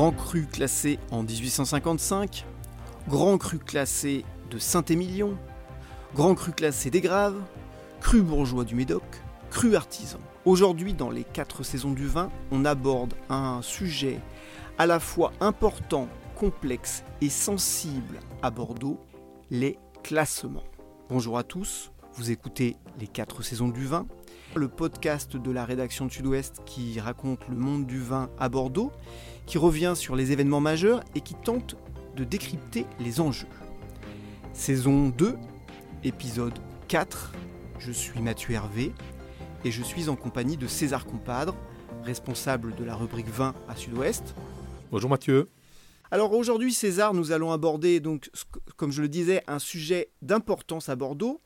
Grand cru classé en 1855, Grand cru classé de Saint-Émilion, Grand cru classé des Graves, Cru bourgeois du Médoc, Cru artisan. Aujourd'hui, dans les quatre saisons du vin, on aborde un sujet à la fois important, complexe et sensible à Bordeaux, les classements. Bonjour à tous, vous écoutez les quatre saisons du vin, le podcast de la rédaction de Sud-Ouest qui raconte le monde du vin à Bordeaux, qui revient sur les événements majeurs et qui tente de décrypter les enjeux. Saison 2, épisode 4, je suis Mathieu Hervé et je suis en compagnie de César Compadre, responsable de la rubrique vin à Sud-Ouest. Bonjour Mathieu. Alors aujourd'hui César, nous allons aborder donc comme je le disais un sujet d'importance à Bordeaux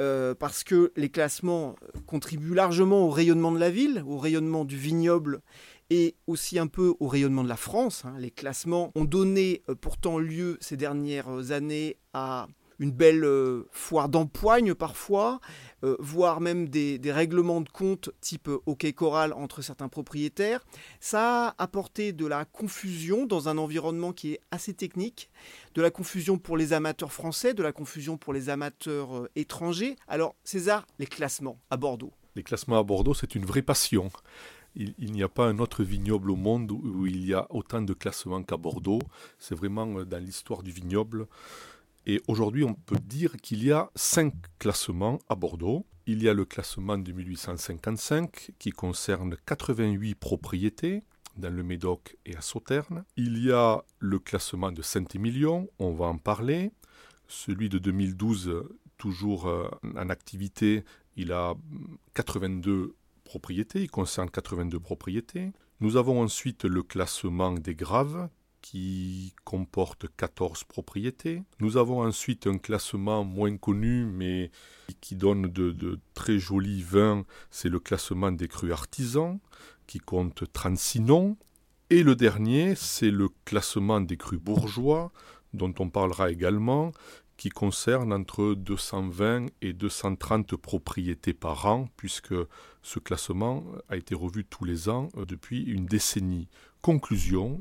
euh, parce que les classements contribuent largement au rayonnement de la ville, au rayonnement du vignoble et aussi un peu au rayonnement de la France. Hein. Les classements ont donné euh, pourtant lieu ces dernières années à une belle euh, foire d'empoigne parfois, euh, voire même des, règlements de compte type hockey choral entre certains propriétaires. Ça a apporté de la confusion dans un environnement qui est assez technique, de la confusion pour les amateurs français, de la confusion pour les amateurs euh, étrangers. Alors César, les classements à Bordeaux. Les classements à Bordeaux, c'est une vraie passion. Il, n'y a pas un autre vignoble au monde où il y a autant de classements qu'à Bordeaux. C'est vraiment dans l'histoire du vignoble et aujourd'hui, on peut dire qu'il y a cinq classements à Bordeaux. Il y a le classement de 1855 qui concerne 88 propriétés dans le Médoc et à Sauternes. Il y a le classement de Saint-Émilion, on va en parler. Celui de 2012, toujours euh, en activité, il a 82 propriétés, il concerne 82 propriétés. Nous avons ensuite le classement des Graves qui comporte 14 propriétés. Nous avons ensuite un classement moins connu mais qui donne de, très jolis vins, c'est le classement des crus artisans qui compte 36 noms. Et le dernier, c'est le classement des crus bourgeois dont on parlera également, qui concerne entre 220 et 230 propriétés par an, puisque ce classement a été revu tous les ans depuis une décennie. Conclusion,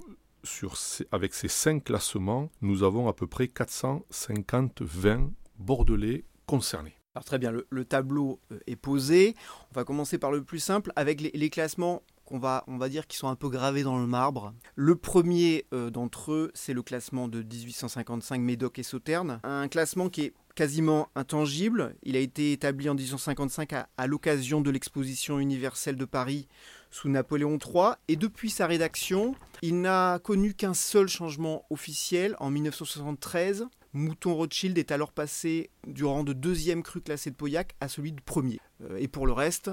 avec ces cinq classements, nous avons à peu près 450 vins bordelais concernés. Très bien, le, tableau euh, est posé. On va commencer par le plus simple avec les, classements qu'on va, on va dire qui sont un peu gravés dans le marbre. Le premier euh, d'entre eux, c'est le classement de 1855 Médoc et Sauternes. Un classement qui est quasiment intangible. Il a été établi en 1855 à l'occasion de l'exposition universelle de Paris sous Napoléon III, et depuis sa rédaction, il n'a connu qu'un seul changement officiel en 1973. Mouton Rothschild est alors passé du rang de deuxième cru classé de Pauillac à celui de premier. Euh, et pour le reste,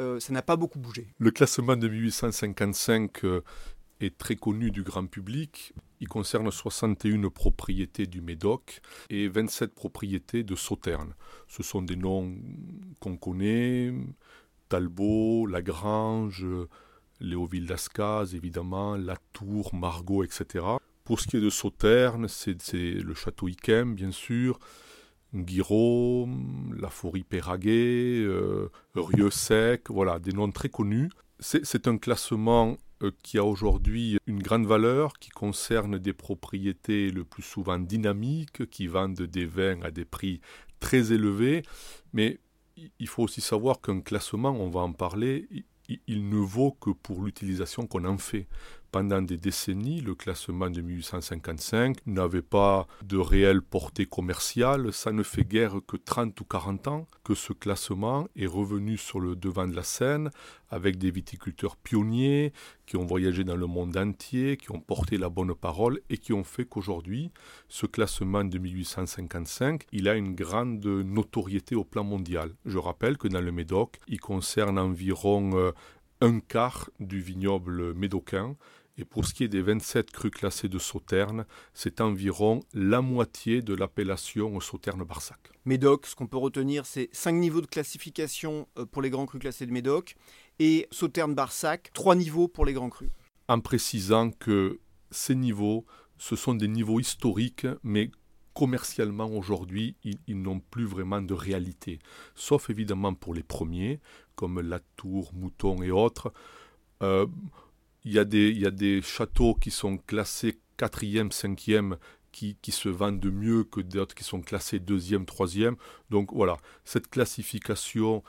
euh, ça n'a pas beaucoup bougé. Le classement de 1855 euh, est très connu du grand public. Il concerne 61 propriétés du Médoc et 27 propriétés de Sauternes. Ce sont des noms qu'on connaît, Talbot, Lagrange, Léoville d'Ascaz, évidemment, Latour, Margot, etc. Pour ce qui est de Sauternes, c'est le château Yquem, bien sûr, Guiraud, La Forie Péraguet, euh, Rieux-Sec, voilà, des noms très connus. C'est un classement euh, qui a aujourd'hui une grande valeur, qui concerne des propriétés le plus souvent dynamiques, qui vendent des vins à des prix très élevés, mais il faut aussi savoir qu'un classement, on va en parler, il ne vaut que pour l'utilisation qu'on en fait. Pendant des décennies, le classement de 1855 n'avait pas de réelle portée commerciale. Ça ne fait guère que 30 ou 40 ans que ce classement est revenu sur le devant de la scène avec des viticulteurs pionniers qui ont voyagé dans le monde entier, qui ont porté la bonne parole et qui ont fait qu'aujourd'hui, ce classement de 1855, il a une grande notoriété au plan mondial. Je rappelle que dans le Médoc, il concerne environ euh, un quart du vignoble médocain. Et pour ce qui est des 27 crus classés de Sauternes, c'est environ la moitié de l'appellation Sauternes-Barsac. Médoc, ce qu'on peut retenir, c'est 5 niveaux de classification euh, pour les grands crus classés de Médoc et Sauternes-Barsac, 3 niveaux pour les grands crus. En précisant que ces niveaux, ce sont des niveaux historiques, mais commercialement aujourd'hui, ils, n'ont plus vraiment de réalité. Sauf évidemment pour les premiers, comme Latour, Mouton et autres. Euh, Il y, a des, châteaux qui sont classés 4e, 5e, qui, qui, se vendent mieux que d'autres qui sont classés 2e, 3e. Donc voilà, cette classification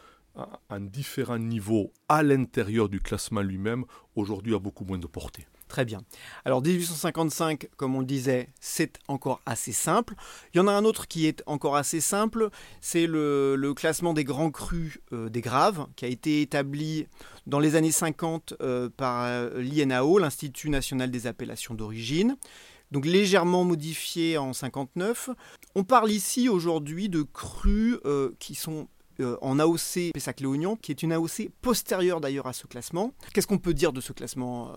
à différents niveaux à l'intérieur du classement lui-même, aujourd'hui a beaucoup moins de portée. Très bien. Alors 1855, comme on le disait, c'est encore assez simple. Il y en a un autre qui est encore assez simple, c'est le, classement des grands crus euh, des graves, qui a été établi dans les années 50 euh, par euh, l'INAO, l'Institut national des appellations d'origine. Donc légèrement modifié en 59. On parle ici aujourd'hui de crus qui sont en AOC Pessac-Léognan, qui est une AOC postérieure d'ailleurs à ce classement. Qu'est-ce qu'on peut dire de ce classement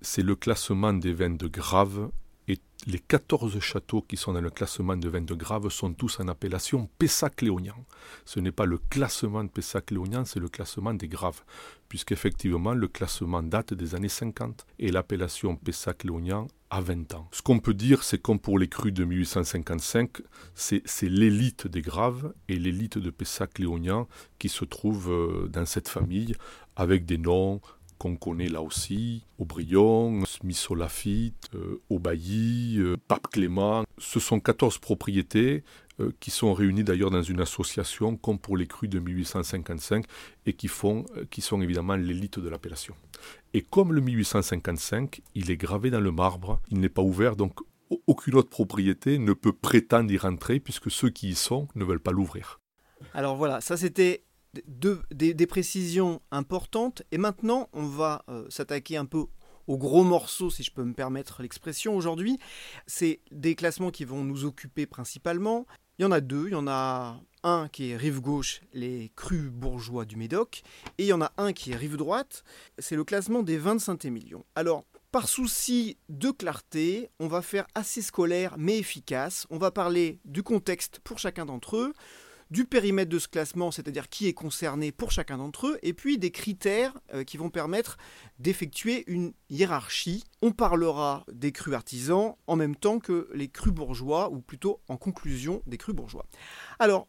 c'est le classement des vins de Grave. Et les 14 châteaux qui sont dans le classement de vins de Grave sont tous en appellation Pessac-Léognan. Ce n'est pas le classement de Pessac-Léognan, c'est le classement des Graves. Puisqu'effectivement, le classement date des années 50 et l'appellation Pessac-Léognan a 20 ans. Ce qu'on peut dire, c'est comme pour les crus de 1855, c'est l'élite des Graves et l'élite de Pessac-Léognan qui se trouve euh, dans cette famille avec des noms qu'on connaît là aussi, Aubryon, Smith Lafitte, euh, Aubailly, euh, Pape Clément. Ce sont 14 propriétés euh, qui sont réunies d'ailleurs dans une association comme pour les crues de 1855 et qui, font, qui sont évidemment l'élite de l'appellation. Et comme le 1855, il est gravé dans le marbre, il n'est pas ouvert, donc aucune autre propriété ne peut prétendre y rentrer puisque ceux qui y sont ne veulent pas l'ouvrir. Alors voilà, ça c'était des, précisions importantes. Et maintenant, on va euh, s'attaquer un peu aux gros morceaux, si je peux me permettre l'expression aujourd'hui. C'est des classements qui vont nous occuper principalement. Il y en a deux. Il y en a un qui est rive gauche, les crus bourgeois du Médoc, et il y en a un qui est rive droite, c'est le classement des 25 Saint-Émilion. Alors, par souci de clarté, on va faire assez scolaire mais efficace. On va parler du contexte pour chacun d'entre eux, du périmètre de ce classement, c'est-à-dire qui est concerné pour chacun d'entre eux, et puis des critères euh, qui vont permettre d'effectuer une hiérarchie. On parlera des crus artisans en même temps que les crus bourgeois, ou plutôt en conclusion des crus bourgeois. Alors,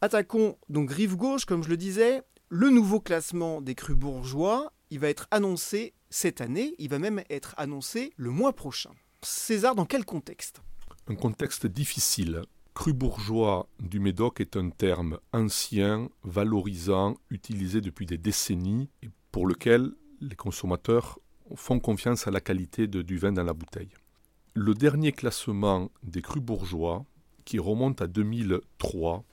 attaquons donc rive gauche, comme je le disais. Le nouveau classement des crus bourgeois, il va être annoncé cette année, il va même être annoncé le mois prochain. César, dans quel contexte? Un contexte difficile Cru bourgeois du Médoc est un terme ancien, valorisant, utilisé depuis des décennies et pour lequel les consommateurs font confiance à la qualité du vin dans la bouteille. Le dernier classement des crus bourgeois, qui remonte à 2003,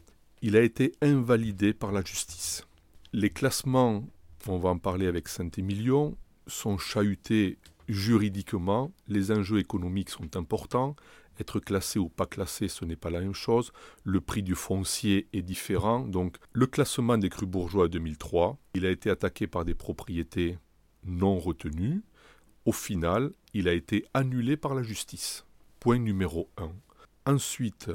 il a été invalidé par la justice. Les classements, on va en parler avec Saint-Émilion, sont chahutés juridiquement, les enjeux économiques sont importants, être classé ou pas classé, ce n'est pas la même chose. Le prix du foncier est différent. Donc, le classement des crus bourgeois 2003, il a été attaqué par des propriétés non retenues. Au final, il a été annulé par la justice. Point numéro 1. Ensuite,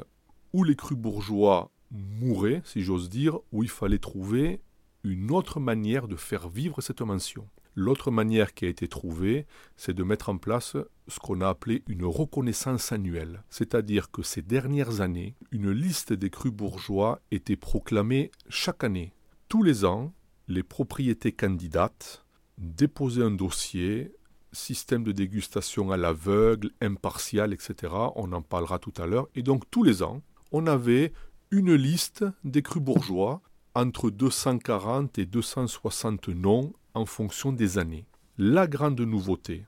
où les crus bourgeois mouraient, si j'ose dire, où il fallait trouver une autre manière de faire vivre cette mention. L'autre manière qui a été trouvée, c'est de mettre en place ce qu'on a appelé une reconnaissance annuelle. C'est-à-dire que ces dernières années, une liste des crus bourgeois était proclamée chaque année. Tous les ans, les propriétés candidates déposaient un dossier, système de dégustation à l'aveugle, impartial, etc. On en parlera tout à l'heure. Et donc tous les ans, on avait une liste des crus bourgeois entre 240 et 260 noms en fonction des années. La grande nouveauté,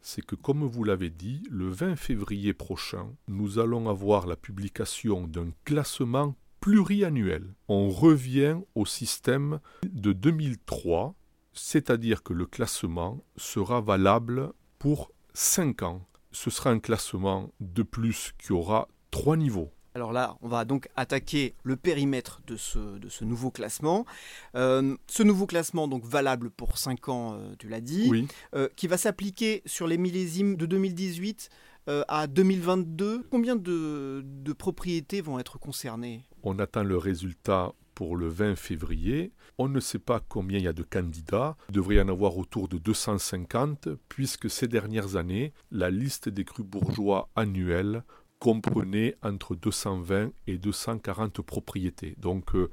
c'est que comme vous l'avez dit, le 20 février prochain, nous allons avoir la publication d'un classement pluriannuel. On revient au système de 2003, c'est-à-dire que le classement sera valable pour 5 ans. Ce sera un classement de plus qui aura trois niveaux. Alors là, on va donc attaquer le périmètre de ce, de ce nouveau classement. Euh, ce nouveau classement, donc valable pour 5 ans, euh, tu l'as dit, euh, qui va s'appliquer sur les millésimes de 2018 à 2022. Combien de, de propriétés vont être concernées? On attend le résultat pour le 20 février. On ne sait pas combien il y a de candidats. Il devrait y en avoir autour de 250, puisque ces dernières années, la liste des crus bourgeois annuels comprenait entre 220 et 240 propriétés. Donc euh,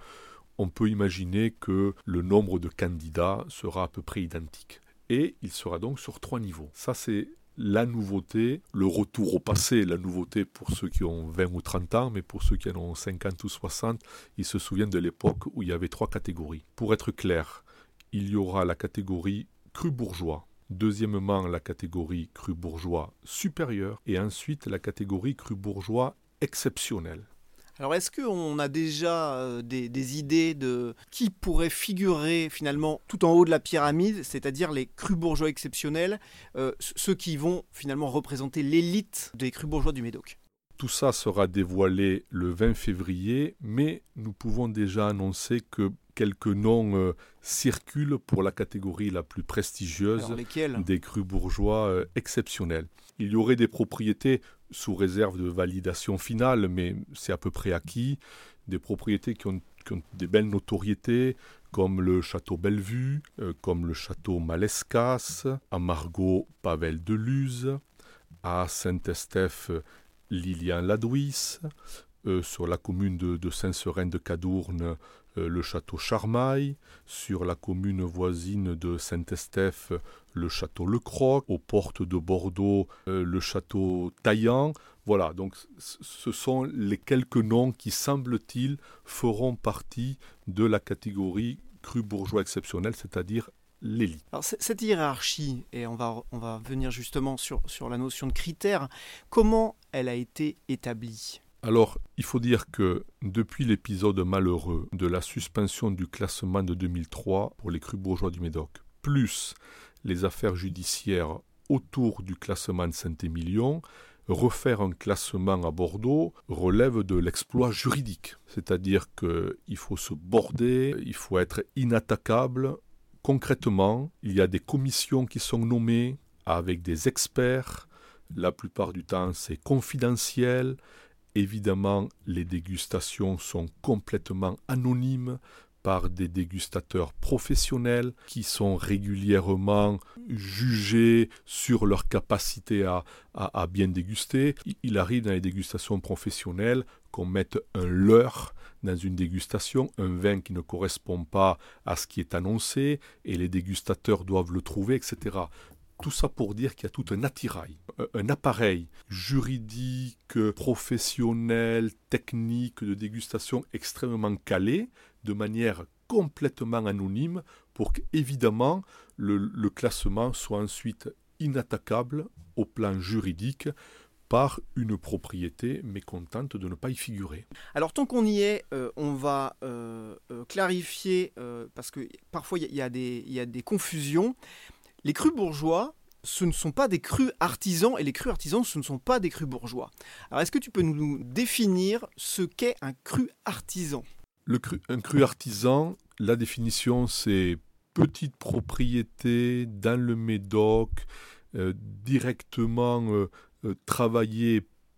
on peut imaginer que le nombre de candidats sera à peu près identique. et il sera donc sur trois niveaux. Ça, c'est la nouveauté, le retour au passé, la nouveauté pour ceux qui ont 20 ou 30 ans, mais pour ceux qui en ont 50 ou 60, ils se souviennent de l'époque où il y avait trois catégories. Pour être clair, il y aura la catégorie cru bourgeois, deuxièmement la catégorie cru bourgeois supérieur, et ensuite la catégorie cru bourgeois exceptionnel. Alors est-ce qu'on a déjà euh, des, idées de qui pourrait figurer finalement tout en haut de la pyramide, c'est-à-dire les crus bourgeois exceptionnels, euh, ceux qui vont finalement représenter l'élite des crus bourgeois du Médoc? Tout ça sera dévoilé le 20 février, mais nous pouvons déjà annoncer que quelques noms euh, circulent pour la catégorie la plus prestigieuse des crus bourgeois exceptionnels. Il y aurait des propriétés sous réserve de validation finale, mais c'est à peu près acquis, des propriétés qui ont, des belles notoriétés, comme le château Bellevue, euh, comme le château Malescas, à Margot Pavel de Luz, à Saint-Estèphe Lilian Ladouis, euh, sur la commune de, Saint-Seurin de Cadourne, euh, le château Charmaille, sur la commune voisine de Saint-Estèphe, le château Le Croc, aux portes de Bordeaux, euh, le château Taillant. Voilà, donc ce sont les quelques noms qui, semble-t-il, feront partie de la catégorie cru bourgeois exceptionnel, c'est-à-dire l'élite. Alors cette hiérarchie, et on va, on va venir justement sur, sur la notion de critères, comment elle a été établie alors, il faut dire que depuis l'épisode malheureux de la suspension du classement de 2003 pour les crus bourgeois du Médoc, plus les affaires judiciaires autour du classement de Saint-Émilion, refaire un classement à Bordeaux relève de l'exploit juridique. C'est-à-dire qu'il faut se border, il faut être inattaquable. Concrètement, il y a des commissions qui sont nommées avec des experts. La plupart du temps, c'est confidentiel. Évidemment, les dégustations sont complètement anonymes par des dégustateurs professionnels qui sont régulièrement jugés sur leur capacité à, bien déguster. Il arrive dans les dégustations professionnelles qu'on mette un leurre dans une dégustation, un vin qui ne correspond pas à ce qui est annoncé, et les dégustateurs doivent le trouver, etc. Tout ça pour dire qu'il y a tout un attirail, un appareil juridique, professionnel, technique de dégustation extrêmement calé, de manière complètement anonyme, pour qu'évidemment le, classement soit ensuite inattaquable au plan juridique par une propriété mécontente de ne pas y figurer. Alors tant qu'on y est, euh, on va euh, euh, clarifier, parce que parfois il y, a des confusions. Les crus bourgeois, ce ne sont pas des crus artisans et les crus artisans, ce ne sont pas des crus bourgeois. Alors est-ce que tu peux nous définir ce qu'est un cru artisan? Un cru artisan, la définition c'est petite propriété dans le Médoc, euh, directement euh, euh,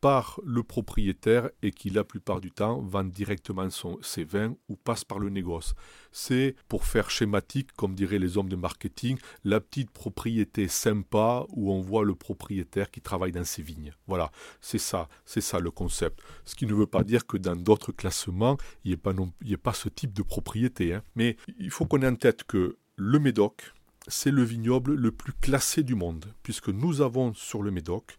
par le propriétaire et qui la plupart du temps vend directement son, ses vins ou passe par le négoce. C'est, pour faire schématique, comme diraient les hommes de marketing, la petite propriété sympa où on voit le propriétaire qui travaille dans ses vignes. Voilà, c'est ça, c'est ça le concept. Ce qui ne veut pas dire que dans d'autres classements, il n'y ait, pas pas ce type de propriété. Hein. Mais il faut qu'on ait en tête que le Médoc, c'est le vignoble le plus classé du monde, puisque nous avons sur le Médoc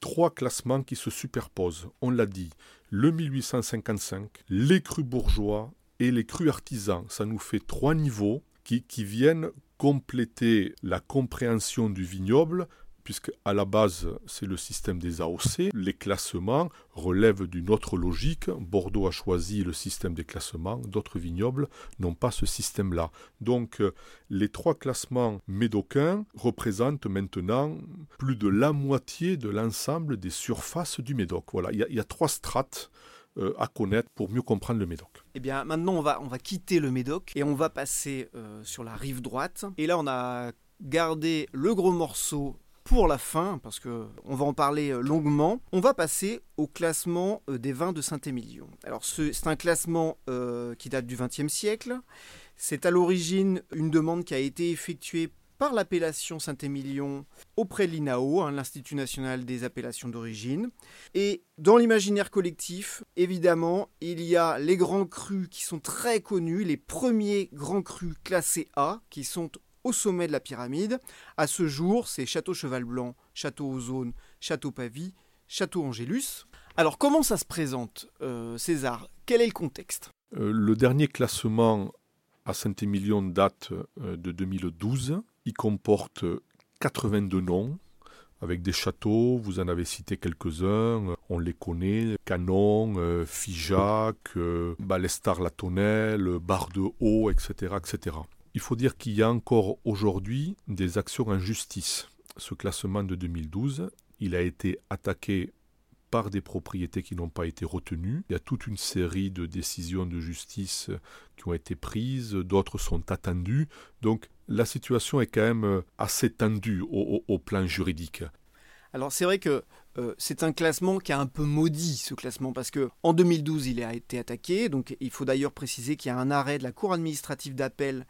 trois classements qui se superposent. On l'a dit, le 1855, les crus bourgeois et les crus artisans. Ça nous fait trois niveaux qui, qui viennent compléter la compréhension du vignoble puisque à la base c'est le système des AOC. Les classements relèvent d'une autre logique. Bordeaux a choisi le système des classements, d'autres vignobles n'ont pas ce système-là. Donc euh, les trois classements médocains représentent maintenant plus de la moitié de l'ensemble des surfaces du Médoc. Voilà, il y, a trois strates euh, à connaître pour mieux comprendre le Médoc. Eh bien, maintenant, on va, quitter le Médoc et on va passer euh, sur la rive droite. Et là, on a gardé le gros morceau pour la fin, parce qu'on va en parler euh, longuement, on va passer au classement euh, des vins de Saint-Émilion. Alors c'est un classement euh, qui date du XXe siècle. C'est à l'origine une demande qui a été effectuée par l'appellation Saint-Émilion auprès de l'INAO, hein, l'Institut national des appellations d'origine. Et dans l'imaginaire collectif, évidemment, il y a les grands crus qui sont très connus, les premiers grands crus classés A, qui sont au sommet de la pyramide. À ce jour, c'est Château Cheval Blanc, Château Ozone, Château Pavie, Château Angélus. Alors comment ça se présente, euh, César? Quel est le contexte? Euh, Le dernier classement à Saint-Émilion date euh, de 2012. Il comporte 82 noms avec des châteaux, vous en avez cité quelques-uns, on les connaît, Canon, Figeac, Balestar-la-Tonnelle, Bar de Haut, etc., etc. Il faut dire qu'il y a encore aujourd'hui des actions en justice. Ce classement de 2012, il a été attaqué par des propriétés qui n'ont pas été retenues. Il y a toute une série de décisions de justice qui ont été prises, d'autres sont attendues. Donc la situation est quand même assez tendue au, plan juridique. Alors c'est vrai que euh, c'est un classement qui a un peu maudit ce classement parce que en 2012 il a été attaqué. Donc il faut d'ailleurs préciser qu'il y a un arrêt de la Cour administrative d'appel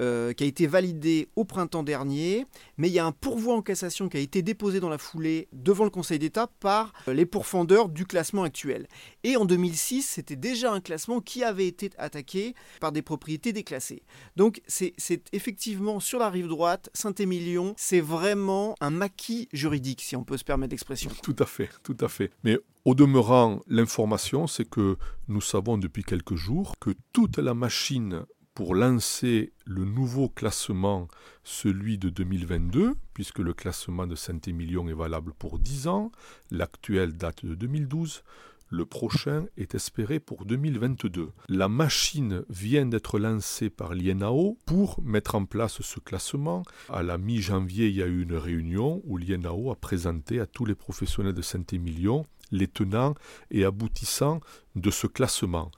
euh, qui a été validé au printemps dernier, mais il y a un pourvoi en cassation qui a été déposé dans la foulée devant le Conseil d'État par euh, les pourfendeurs du classement actuel. Et en 2006, c'était déjà un classement qui avait été attaqué par des propriétés déclassées. Donc c'est effectivement sur la rive droite, Saint-Émilion, c'est vraiment un maquis juridique, si on peut se permettre l'expression. Tout à fait, tout à fait. Mais au demeurant, l'information, c'est que nous savons depuis quelques jours que toute la machine pour lancer le nouveau classement, celui de 2022, puisque le classement de Saint-Émilion est valable pour 10 ans, l'actuel date de 2012, le prochain est espéré pour 2022. La machine vient d'être lancée par l'INAO pour mettre en place ce classement. À la mi-janvier, il y a eu une réunion où l'INAO a présenté à tous les professionnels de Saint-Émilion les tenants et aboutissants de ce classement.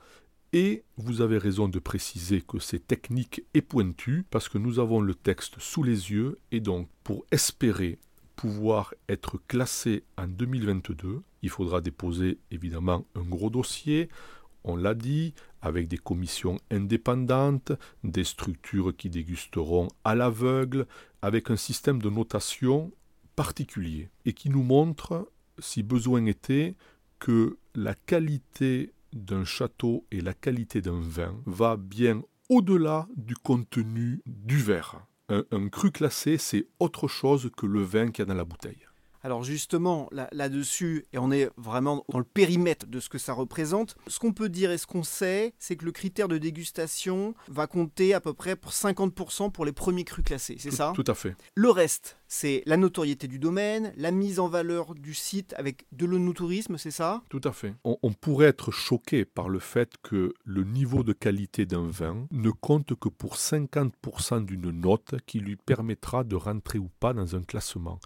Et vous avez raison de préciser que c'est technique et pointu parce que nous avons le texte sous les yeux et donc pour espérer pouvoir être classé en 2022, il faudra déposer évidemment un gros dossier, on l'a dit, avec des commissions indépendantes, des structures qui dégusteront à l'aveugle, avec un système de notation particulier et qui nous montre, si besoin était, que la qualité d'un château et la qualité d'un vin va bien au-delà du contenu du verre. Un, cru classé, c'est autre chose que le vin qu'il y a dans la bouteille. Alors justement, là-dessus, et on est vraiment dans le périmètre de ce que ça représente, ce qu'on peut dire et ce qu'on sait, c'est que le critère de dégustation va compter à peu près pour 50% pour les premiers crus classés, c'est ça? Tout à fait. Le reste, c'est la notoriété du domaine, la mise en valeur du site avec de l'onotourisme, c'est ça? Tout à fait. On, pourrait être choqué par le fait que le niveau de qualité d'un vin ne compte que pour 50% d'une note qui lui permettra de rentrer ou pas dans un classement.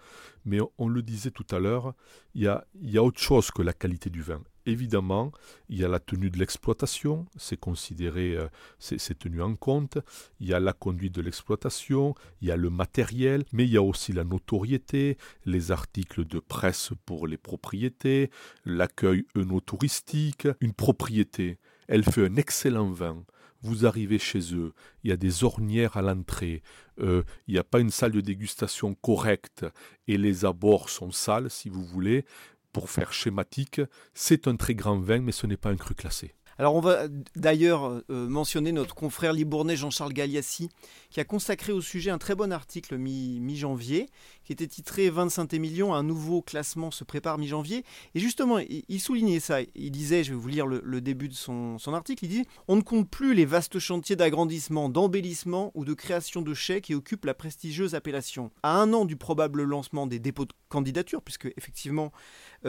Mais on le disait tout à l'heure, il y a autre chose que la qualité du vin. Évidemment, il y a la tenue de l'exploitation, c'est considéré, euh, c'est tenu en compte. Il y a la conduite de l'exploitation, il y a le matériel, mais il y a aussi la notoriété, les articles de presse pour les propriétés, l'accueil œnotouristique. Une propriété, elle fait un excellent vin vous arrivez chez eux, il y a des ornières à l'entrée, euh, il n'y a pas une salle de dégustation correcte et les abords sont sales, si vous voulez, pour faire schématique, c'est un très grand vin, mais ce n'est pas un cru classé. Alors on va d'ailleurs euh, mentionner notre confrère libournais Jean-Charles Gagliassi qui a consacré au sujet un très bon article mi-janvier qui était titré 25 émilions, un nouveau classement se prépare mi-janvier. Et justement, il, soulignait ça. Il disait, je vais vous lire le, début de son, article, il dit On ne compte plus les vastes chantiers d'agrandissement, d'embellissement ou de création de chais qui occupent la prestigieuse appellation. À un an du probable lancement des dépôts de candidature, puisque effectivement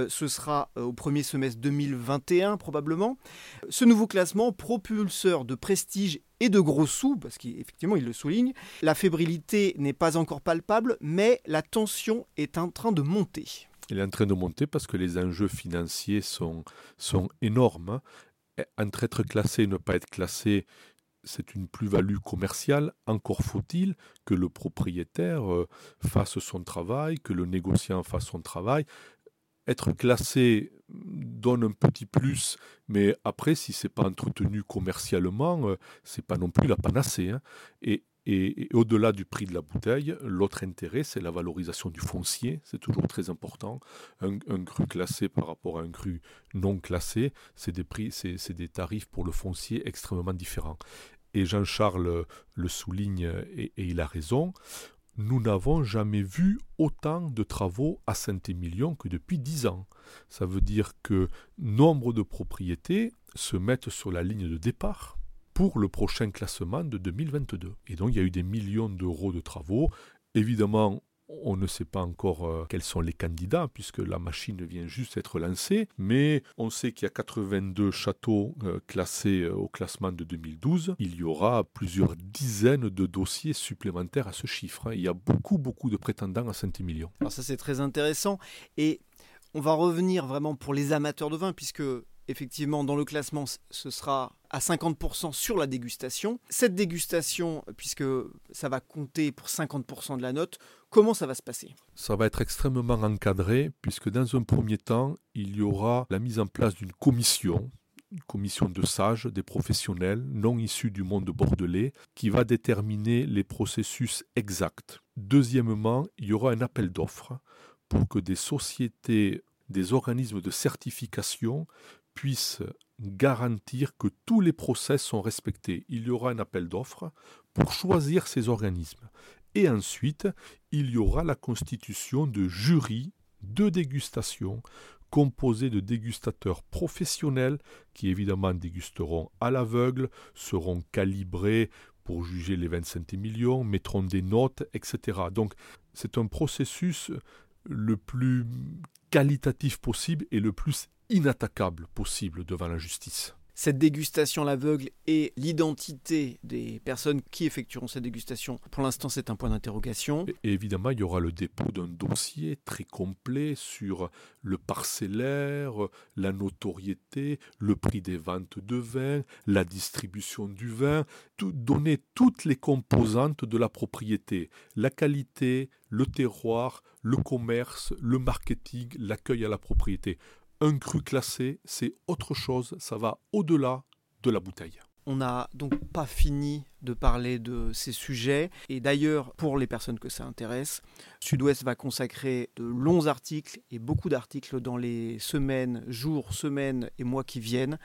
ce sera euh, au premier semestre 2021 probablement, ce nouveau classement, propulseur de prestige et de gros sous, parce qu'effectivement il le souligne, la fébrilité n'est pas encore palpable, mais la tension est en train de monter. Elle est en train de monter parce que les enjeux financiers sont, sont énormes. Entre être classé et ne pas être classé, c'est une plus-value commerciale. Encore faut-il que le propriétaire euh, fasse son travail, que le négociant fasse son travail. Être classé donne un petit plus, mais après, si c'est pas entretenu commercialement, euh, c'est pas non plus la panacée. Hein. Et, au-delà du prix de la bouteille, l'autre intérêt, c'est la valorisation du foncier. C'est toujours très important. Un, cru classé par rapport à un cru non classé, c'est des prix, c'est des tarifs pour le foncier extrêmement différents. et Jean-Charles le souligne et, il a raison, nous n'avons jamais vu autant de travaux à Saint-Émilion que depuis dix ans. Ça veut dire que nombre de propriétés se mettent sur la ligne de départ pour le prochain classement de 2022. Et donc il y a eu des millions d'euros de travaux. Évidemment, on ne sait pas encore euh, quels sont les candidats puisque la machine vient juste d'être lancée, mais on sait qu'il y a 82 châteaux euh, classés euh, au classement de 2012. Il y aura plusieurs dizaines de dossiers supplémentaires à ce chiffre. Hein. Il y a beaucoup, beaucoup de prétendants à Saint-Émilion. Alors ça c'est très intéressant et on va revenir vraiment pour les amateurs de vin puisque effectivement, dans le classement, ce sera à 50% sur la dégustation. Cette dégustation, puisque ça va compter pour 50% de la note, comment ça va se passer? Ça va être extrêmement encadré, puisque dans un premier temps, il y aura la mise en place d'une commission une commission de sages, des professionnels non issus du monde bordelais, qui va déterminer les processus exacts. Deuxièmement, il y aura un appel d'offres pour que des sociétés, des organismes de certification puisse garantir que tous les process sont respectés. Il y aura un appel d'offres pour choisir ces organismes. Et ensuite, il y aura la constitution de jurys de dégustation composés de dégustateurs professionnels qui évidemment dégusteront à l'aveugle, seront calibrés pour juger les 25 millions, mettront des notes, etc. Donc c'est un processus le plus qualitatif possible et le plus inattaquable possible devant la justice. Cette dégustation à l'aveugle et l'identité des personnes qui effectueront cette dégustation, pour l'instant c'est un point d'interrogation. Et évidemment, il y aura le dépôt d'un dossier très complet sur le parcellaire, la notoriété, le prix des ventes de vin, la distribution du vin, tout, donner toutes les composantes de la propriété, la qualité, le terroir, le commerce, le marketing, l'accueil à la propriété un cru classé, c'est autre chose, ça va au-delà de la bouteille. On n'a donc pas fini de parler de ces sujets. Et d'ailleurs, pour les personnes que ça intéresse, Sud-Ouest va consacrer de longs articles et beaucoup d'articles dans les semaines, jours, semaines et mois qui viennent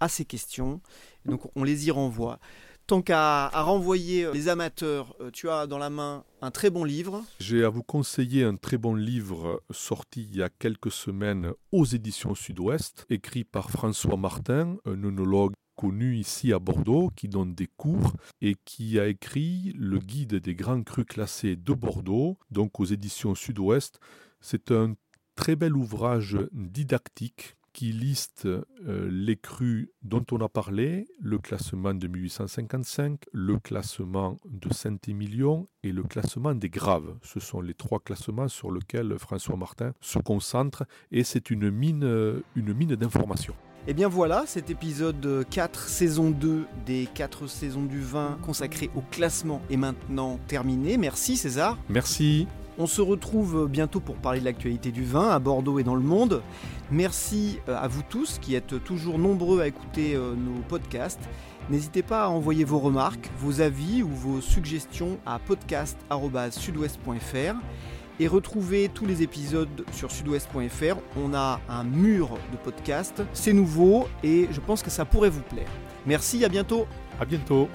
à ces questions. donc on les y renvoie. Tant qu'à renvoyer les amateurs, euh, tu as dans la main un très bon livre. J'ai à vous conseiller un très bon livre sorti il y a quelques semaines aux éditions Sud-Ouest, écrit par François Martin, un œnologue connu ici à Bordeaux, qui donne des cours et qui a écrit le guide des grands crus classés de Bordeaux, donc aux éditions Sud-Ouest. C'est un très bel ouvrage didactique qui liste euh, les crus dont on a parlé, le classement de 1855, le classement de Saint-Émilion et le classement des graves. Ce sont les trois classements sur lesquels François Martin se concentre et c'est une mine, euh, une mine d'informations. Et eh bien voilà, cet épisode 4, saison 2 des 4 saisons du vin consacré au classement est maintenant terminé. Merci César. Merci. On se retrouve bientôt pour parler de l'actualité du vin à Bordeaux et dans le monde. Merci euh, à vous tous qui êtes toujours nombreux à écouter euh, nos podcasts. N'hésitez pas à envoyer vos remarques, vos avis ou vos suggestions à podcast.sudouest.fr et retrouvez tous les épisodes sur sudouest.fr. On a un mur de podcasts, c'est nouveau et je pense que ça pourrait vous plaire. Merci, à bientôt. À bientôt.